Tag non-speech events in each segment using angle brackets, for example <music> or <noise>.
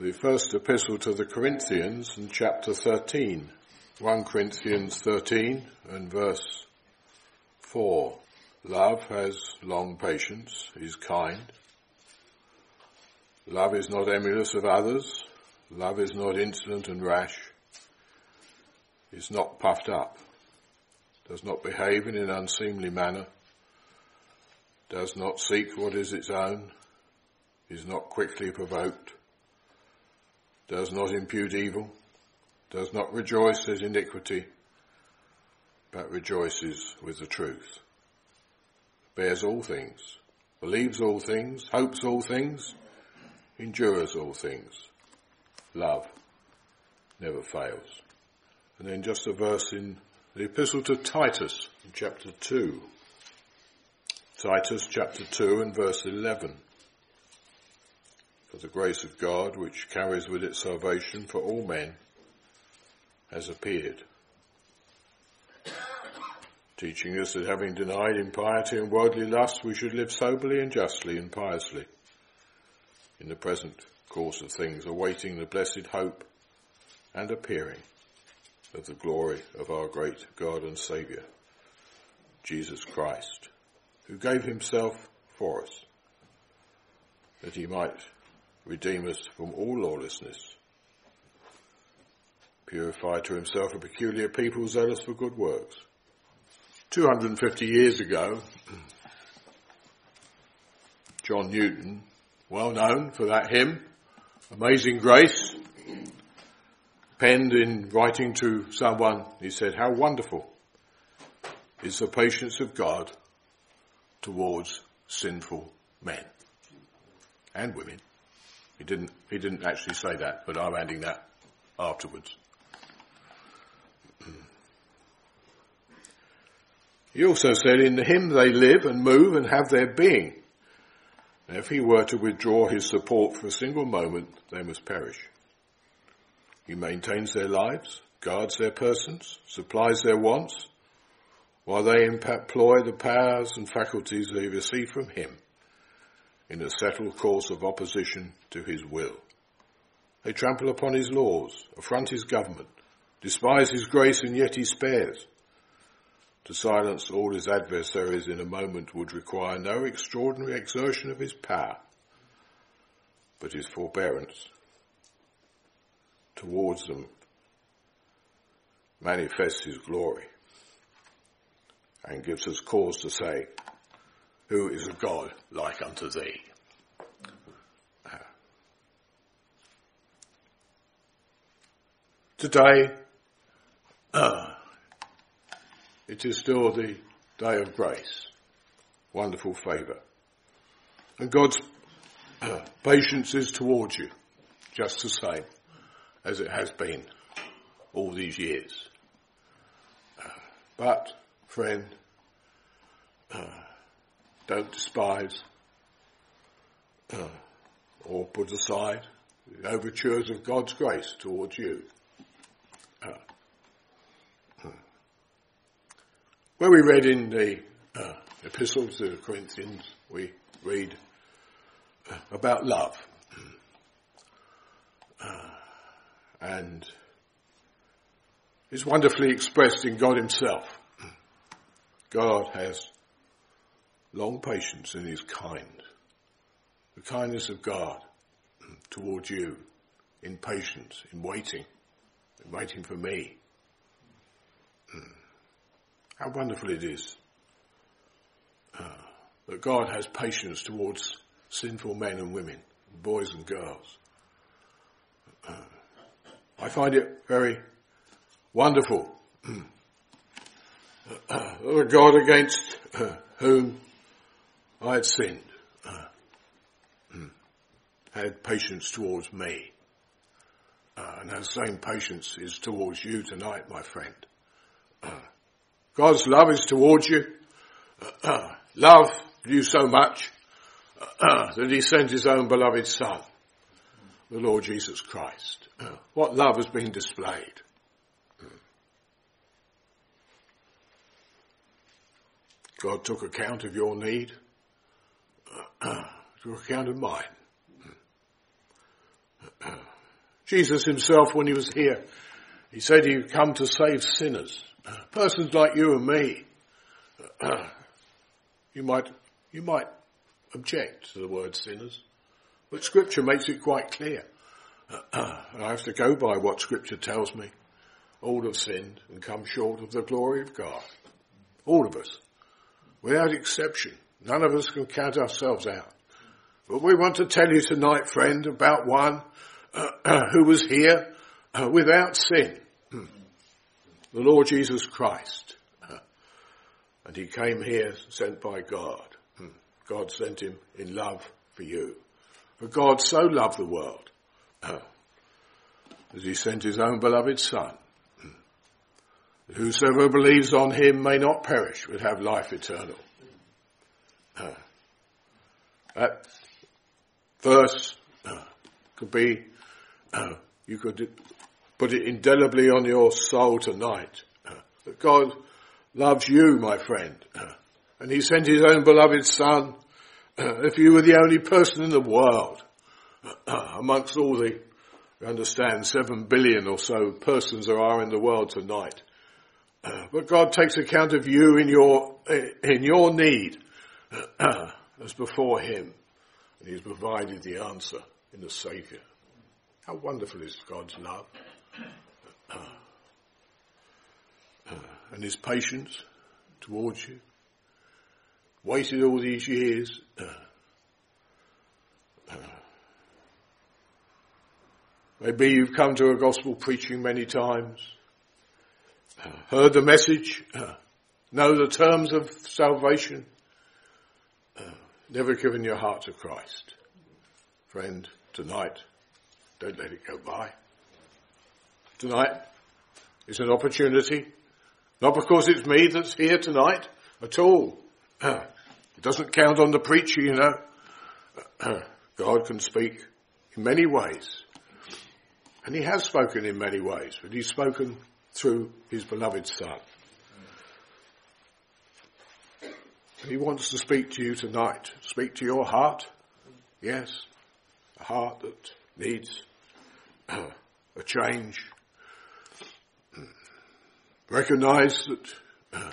the first epistle to the Corinthians in chapter 13. 1 Corinthians 13 and verse 4. Love has long patience, is kind. Love is not emulous of others. Love is not insolent and rash. Is not puffed up. Does not behave in an unseemly manner. Does not seek what is its own. Is not quickly provoked. Does not impute evil. Does not rejoice at iniquity. But rejoices with the truth bears all things, believes all things, hopes all things, endures all things. Love never fails. And then just a verse in the epistle to Titus, chapter 2. Titus chapter 2 and verse 11. For the grace of God, which carries with it salvation for all men, has appeared. Teaching us that having denied impiety and worldly lust, we should live soberly and justly and piously in the present course of things, awaiting the blessed hope and appearing of the glory of our great God and Saviour, Jesus Christ, who gave himself for us, that he might redeem us from all lawlessness, purify to himself a peculiar people zealous for good works. 250 years ago, <clears throat> John Newton, well known for that hymn, Amazing Grace, penned in writing to someone, he said, how wonderful is the patience of God towards sinful men and women. He didn't, he didn't actually say that, but I'm adding that afterwards. <clears throat> He also said, in him they live and move and have their being. And if he were to withdraw his support for a single moment, they must perish. He maintains their lives, guards their persons, supplies their wants, while they employ the powers and faculties they receive from him in a settled course of opposition to his will. They trample upon his laws, affront his government, despise his grace, and yet he spares. To silence all his adversaries in a moment would require no extraordinary exertion of his power, but his forbearance towards them manifests his glory and gives us cause to say, who is a God like unto thee? Today, uh, <clears throat> it is still the day of grace, wonderful favour. And God's uh, <clears throat> patience is towards you, just the same as it has been all these years. <clears throat> But, friend, uh, don't despise uh, or put aside the overtures of God's grace towards you. Where we read in the uh, epistle to the Corinthians, we read uh, about love. Uh, and it's wonderfully expressed in God himself. God has long patience and is kind. The kindness of God towards you in patience, in waiting, in waiting for me. How wonderful it is uh, that God has patience towards sinful men and women, boys and girls. Uh, I find it very wonderful. <clears throat> uh, God against <clears throat> whom I had sinned uh, hmm, had patience towards me. Uh, and that same patience is towards you tonight, my friend. Uh, God's love is towards you. Uh, <clears throat> love you so much uh, <clears throat> that he sent his own beloved son, the Lord Jesus Christ. what love has been displayed. Hmm. God took account of your need, <clears throat> took account of mine. <clears throat> Jesus himself, when he was here, he said he'd come to save sinners. <clears throat> Persons like you and me. You might, you might object to the word sinners, but scripture makes it quite clear. I have to go by what scripture tells me. All have sinned and come short of the glory of God. All of us. Without exception. None of us can count ourselves out. But we want to tell you tonight, friend, about one uh, <clears throat> who was here uh, without sin. Hmm. The Lord Jesus Christ. Uh, and he came here sent by God. Hmm. God sent him in love for you. For God so loved the world uh, as he sent his own beloved son. Hmm. Whosoever believes on him may not perish, but have life eternal. Uh, that verse uh, could be, uh, you could put it indelibly on your soul tonight. That God loves you, my friend. And he sent his own beloved son. If you were the only person in the world, amongst all the, you understand, seven billion or so persons there are in the world tonight. but God takes account of you in your, in your need <clears throat> as before him. And he has provided the answer in the Saviour. How wonderful is God's love. <clears throat> And his patience towards you. Waited all these years. <clears throat> Maybe you've come to a gospel preaching many times, heard the message, know the terms of salvation, never given your heart to Christ. Friend, tonight, don't let it go by. Tonight is an opportunity, not because it's me that's here tonight at all. <clears throat> It doesn't count on the preacher, you know. <clears throat> God can speak in many ways. And he has spoken in many ways, but he's spoken through his beloved son. He wants to speak to you tonight, speak to your heart. Yes, a heart that needs uh, a change. Recognize that uh,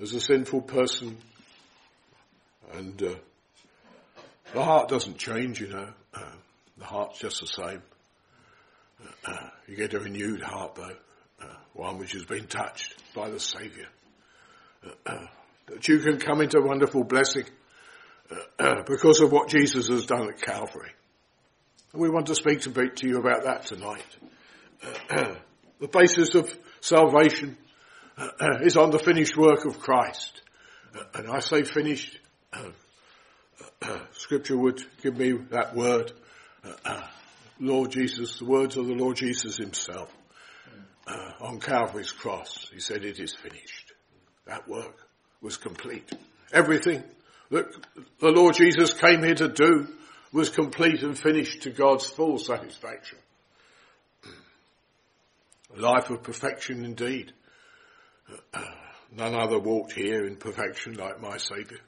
as a sinful person and uh, the heart doesn't change, you know. Uh, the heart's just the same. You get a renewed heart though, one which has been touched by the Saviour that you can come into wonderful blessing uh, <clears throat> because of what Jesus has done at Calvary. And we want to speak to, to you about that tonight. Uh, <clears throat> the basis of salvation uh, <clears throat> is on the finished work of Christ. and I say finished, scripture would give me that word, Lord Jesus, the words of the Lord Jesus himself. on Calvary's cross, he said, it is finished. That work was complete. Everything that the Lord Jesus came here to do was complete and finished to God's full satisfaction. A <clears throat> life of perfection indeed. <clears throat> None other walked here in perfection like my Saviour.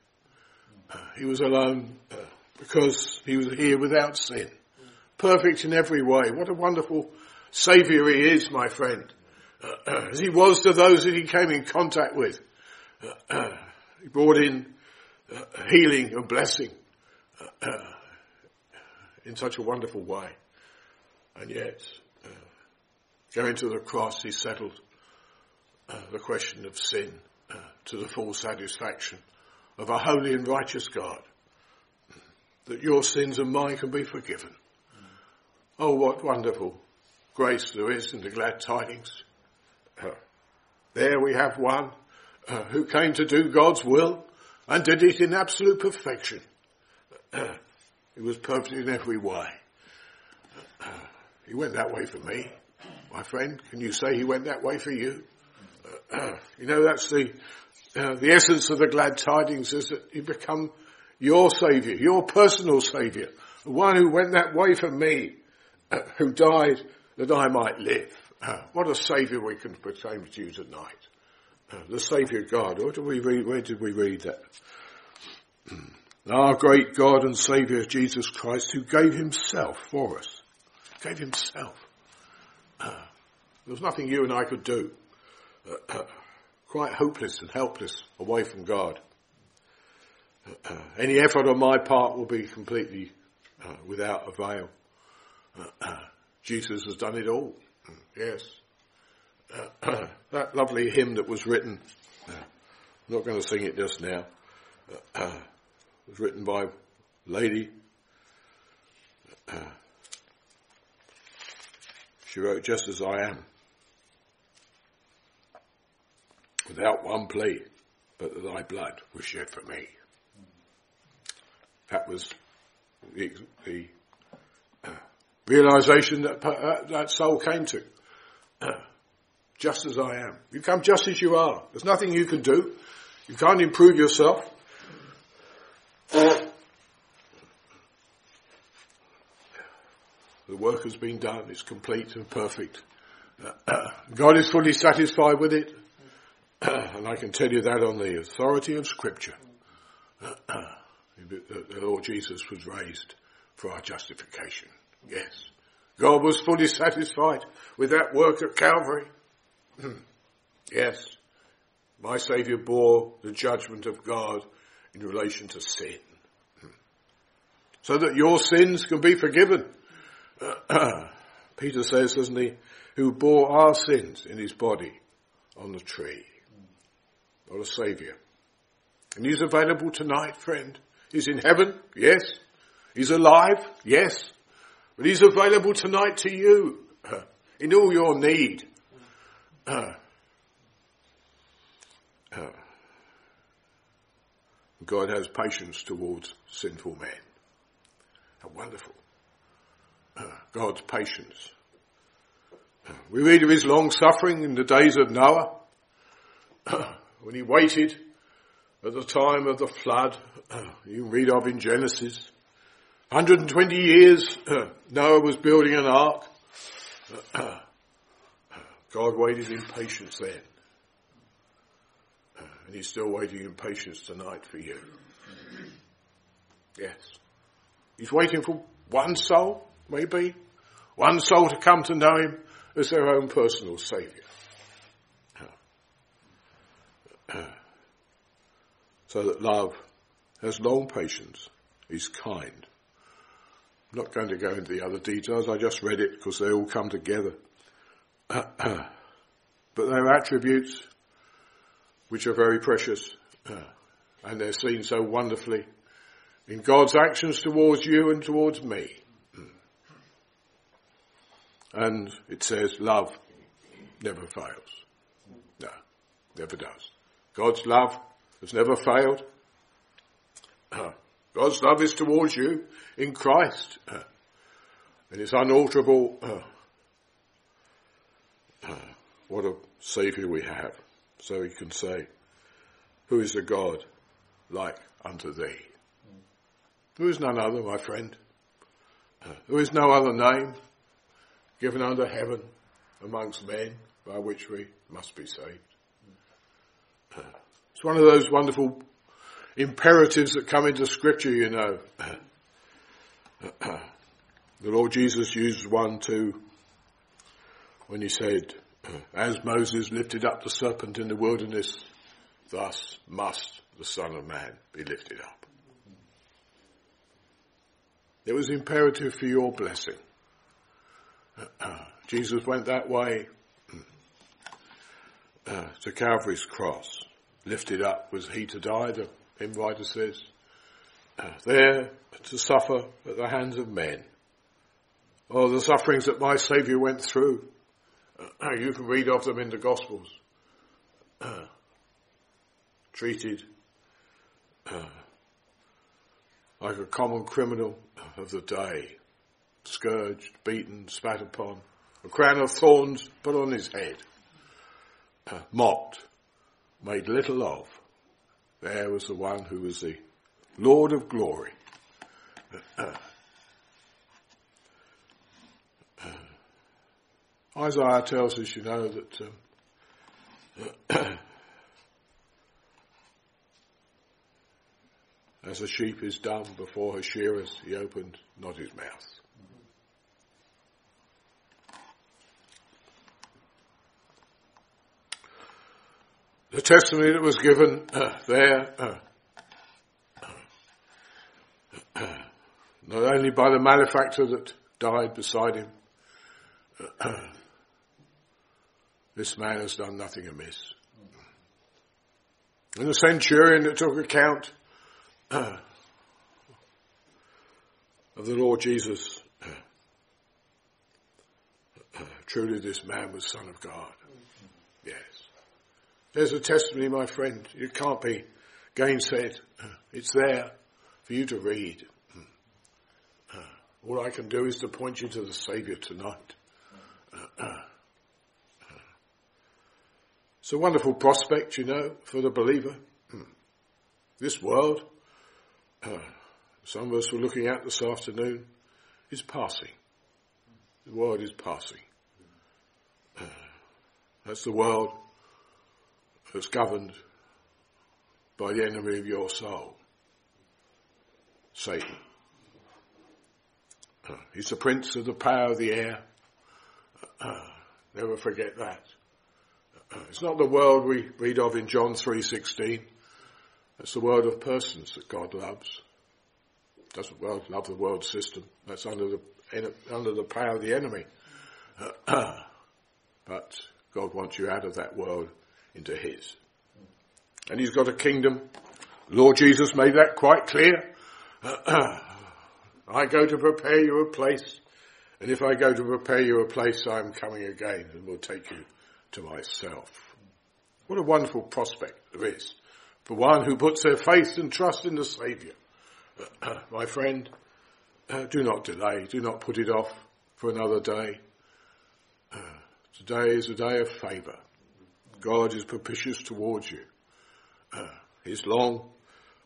he was alone uh, because he was here without sin. Perfect in every way. What a wonderful Saviour he is, my friend. <clears throat> as he was to those that he came in contact with. He brought in uh, healing and blessing uh, <clears throat> in such a wonderful way. And yet, uh, going to the cross, he settled uh, the question of sin uh, to the full satisfaction of a holy and righteous God. That your sins and mine can be forgiven. Oh, what wonderful grace there is in the glad tidings. Uh, there we have one uh, <clears throat> who came to do God's will and did it in absolute perfection. <clears throat> Uh, he was perfect in every way. Uh, <clears throat> he went that way for me. My friend, can you say he went that way for you? you know, that's the, the essence of the glad tidings is that he become your saviour, your personal saviour, the one who went that way for me, who died that I might live. what a saviour we can proclaim to you tonight <clears throat> the Saviour God. Where did we read, where did we read that? <clears throat> Our great God and Saviour Jesus Christ who gave himself for us Gave himself. Uh, <clears throat> there was nothing you and I could do. Uh, quite hopeless and helpless away from God. any effort on my part will be completely without avail. Jesus has done it all. Yes. <clears throat> that lovely hymn that was written, I'm not going to sing it just now, was written by a lady. she wrote, just as I am. without one plea, but that thy blood was shed for me. That was the, the uh, realization that uh, that soul came to. <clears throat> Just as I am. You come just as you are. There's nothing you can do. You can't improve yourself. the work has been done. It's complete and perfect. <clears throat> God is fully satisfied with it. <clears throat> and I can tell you that on the authority of Scripture. <clears throat> the Lord Jesus was raised for our justification. Yes. God was fully satisfied with that work at Calvary. <clears throat> yes. My Saviour bore the judgment of God in relation to sin. So that your sins can be forgiven. <clears throat> Peter says, doesn't he, who bore our sins in his body on the tree or a saviour. And he's available tonight, friend. He's in heaven, yes. He's alive, yes. But he's available tonight to you <clears throat> in all your need. <clears throat> God has patience towards sinful men. How wonderful. <clears throat> God's patience. <clears throat> We read of his long suffering in the days of Noah. When he waited at the time of the flood, you read of in Genesis. 120 years, Noah was building an ark. God waited in patience then. and he's still waiting in patience tonight for you. Yes. He's waiting for one soul, maybe. One soul to come to know him as their own personal saviour. so that love has long patience, is kind. I'm not going to go into the other details, I just read it because they all come together. <clears throat> but they're attributes which are very precious <clears throat> and they're seen so wonderfully in God's actions towards you and towards me. <clears throat> And it says love never fails. No, never does. God's love has never failed. God's love is towards you in Christ. and it's unalterable. What a Saviour we have. So he can say, Who is a God like unto thee? There is none other, my friend. Uh, there is no other name given under heaven amongst men by which we must be saved. Uh, it's one of those wonderful imperatives that come into scripture, you know. Uh, <clears throat> the Lord Jesus used one too when he said, <clears throat> as Moses lifted up the serpent in the wilderness, thus must the Son of Man be lifted up. It was imperative for your blessing. <clears throat> Jesus went that way <clears throat> uh, to Calvary's cross. Lifted up was he to die, the hymn writer says. Uh, there to suffer at the hands of men. Oh, the sufferings that my Saviour went through. <clears throat> You can read of them in the Gospels. <clears throat> Treated uh, <clears throat> like a common criminal of the day. Scourged, beaten, spat upon. A crown of thorns put on his head uh, mocked, made little of, there was the one who was the Lord of glory. Isaiah tells us, you know, that um, <clears throat> as a sheep is dumb before her shearers, he opened not his mouth. The testimony that was given uh, there, uh, <clears throat> not only by the malefactor that died beside him, <clears throat> this man has done nothing amiss. And the centurion that took account <clears throat> of the Lord Jesus, <clears throat> truly this man was Son of God. Yes. There's a testimony, my friend. It can't be gainsaid. It's there for you to read. All I can do is to point you to the Saviour tonight. It's a wonderful prospect, you know, for the believer. Hmm. This world, uh, some of us were looking at this afternoon, is passing. The world is passing. Uh, that's the world that's governed by the enemy of your soul, Satan. Uh, he's the prince of the power of the air. Never forget that. It's not the world we read of in John 3.16. It's the world of persons that God loves. Doesn't well love the world system. That's under the, under the power of the enemy. <clears throat> but God wants you out of that world into His. And He's got a kingdom. Lord Jesus made that quite clear. <clears throat> I go to prepare you a place. And if I go to prepare you a place, I'm coming again and will take you to myself. What a wonderful prospect there is for one who puts their faith and trust in the Saviour. <clears throat> My friend, uh, do not delay, do not put it off for another day. Uh, today is a day of favour. God is propitious towards you. Uh, his long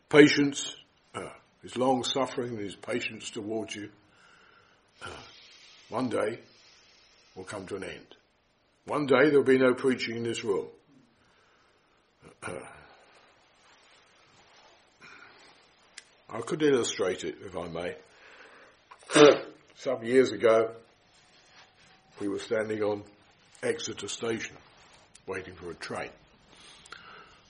patience, uh, his long suffering, his patience towards you, uh, one day will come to an end. One day there'll be no preaching in this room. <clears throat> I could illustrate it, if I may. <clears throat> Some years ago, we were standing on Exeter Station, waiting for a train.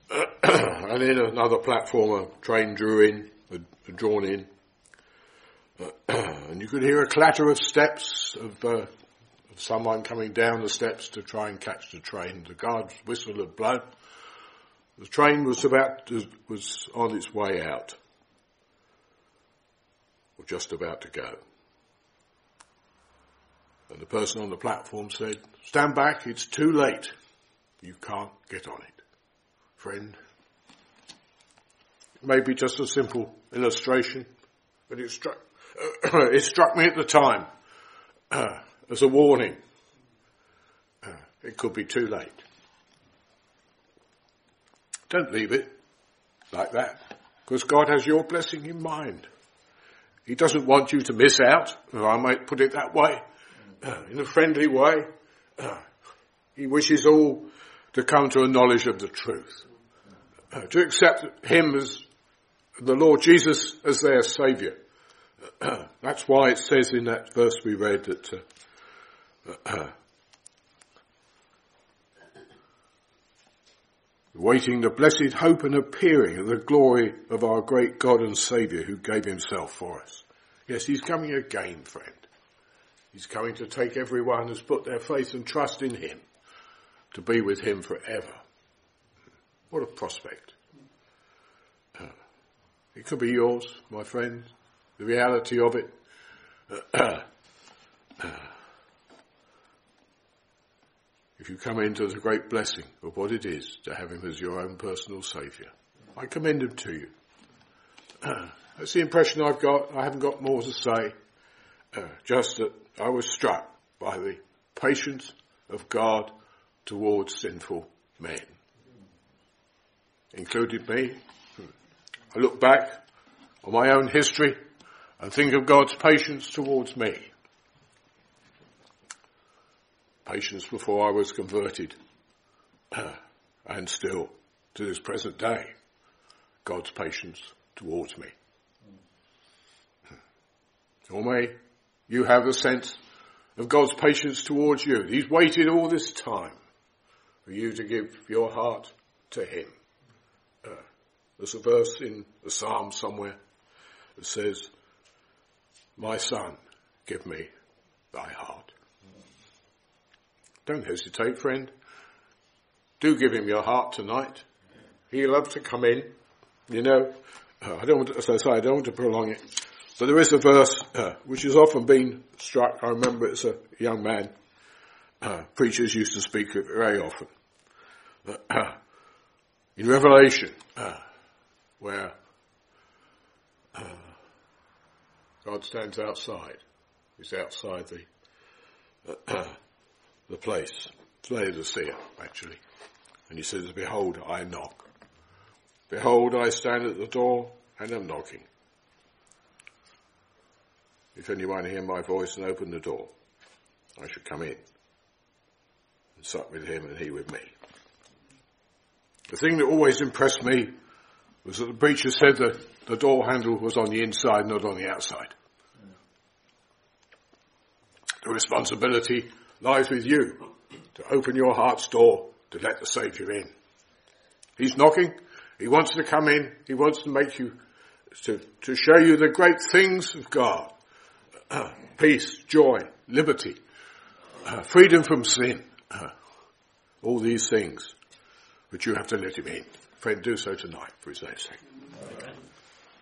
<clears throat> and in another platform, a train drew in, drawn in, and you could hear a clatter of steps of uh, someone coming down the steps to try and catch the train. The guard's whistle had blown. The train was about to, was on its way out, or just about to go. And the person on the platform said, stand back, it's too late. You can't get on it. Friend, maybe just a simple illustration, but it struck, <coughs> it struck me at the time. <coughs> as a warning. Uh, it could be too late. Don't leave it like that, because God has your blessing in mind. He doesn't want you to miss out, I might put it that way, uh, in a friendly way. Uh, he wishes all to come to a knowledge of the truth, to accept Him as the Lord Jesus as their Saviour. that's why it says in that verse we read that uh, <clears throat> waiting the blessed hope and appearing of the glory of our great God and Saviour who gave himself for us. Yes, he's coming again, friend. He's coming to take everyone who's put their faith and trust in him to be with him forever. What a prospect. <clears throat> It could be yours, my friend, the reality of it. <clears throat> if you come into the great blessing of what it is to have him as your own personal saviour. I commend him to you. <clears throat> that's the impression I've got. I haven't got more to say. Uh, just that I was struck by the patience of God towards sinful men. Included me. I look back on my own history and think of God's patience towards me patience before I was converted, <clears throat> and still to this present day, God's patience towards me. <clears throat> Or may you have a sense of God's patience towards you. He's waited all this time for you to give your heart to him. Uh, there's a verse in the Psalm somewhere that says, My son, give me thy heart. Don't hesitate, friend. Do give him your heart tonight. He loves to come in. You know, uh, I don't want to, as I say, I don't want to prolong it. But there is a verse uh, which has often been struck. I remember it's a young man. Uh, preachers used to speak of it very often. Uh, in Revelation, uh, where uh, God stands outside, he's outside the the place, Laodicea, actually, and he says, "Behold, I knock. Behold, I stand at the door and am knocking." If anyone hear my voice and open the door, I should come in and sup with him and he with me. The thing that always impressed me was that the preacher said that the door handle was on the inside, not on the outside. The responsibility lies with you to open your heart's door to let the Saviour in. He's knocking. He wants to come in. He wants to make you, to, to show you the great things of God. <clears throat> peace, joy, liberty, uh, freedom from sin, uh, all these things. But you have to let him in. Friend, do so tonight for his sake.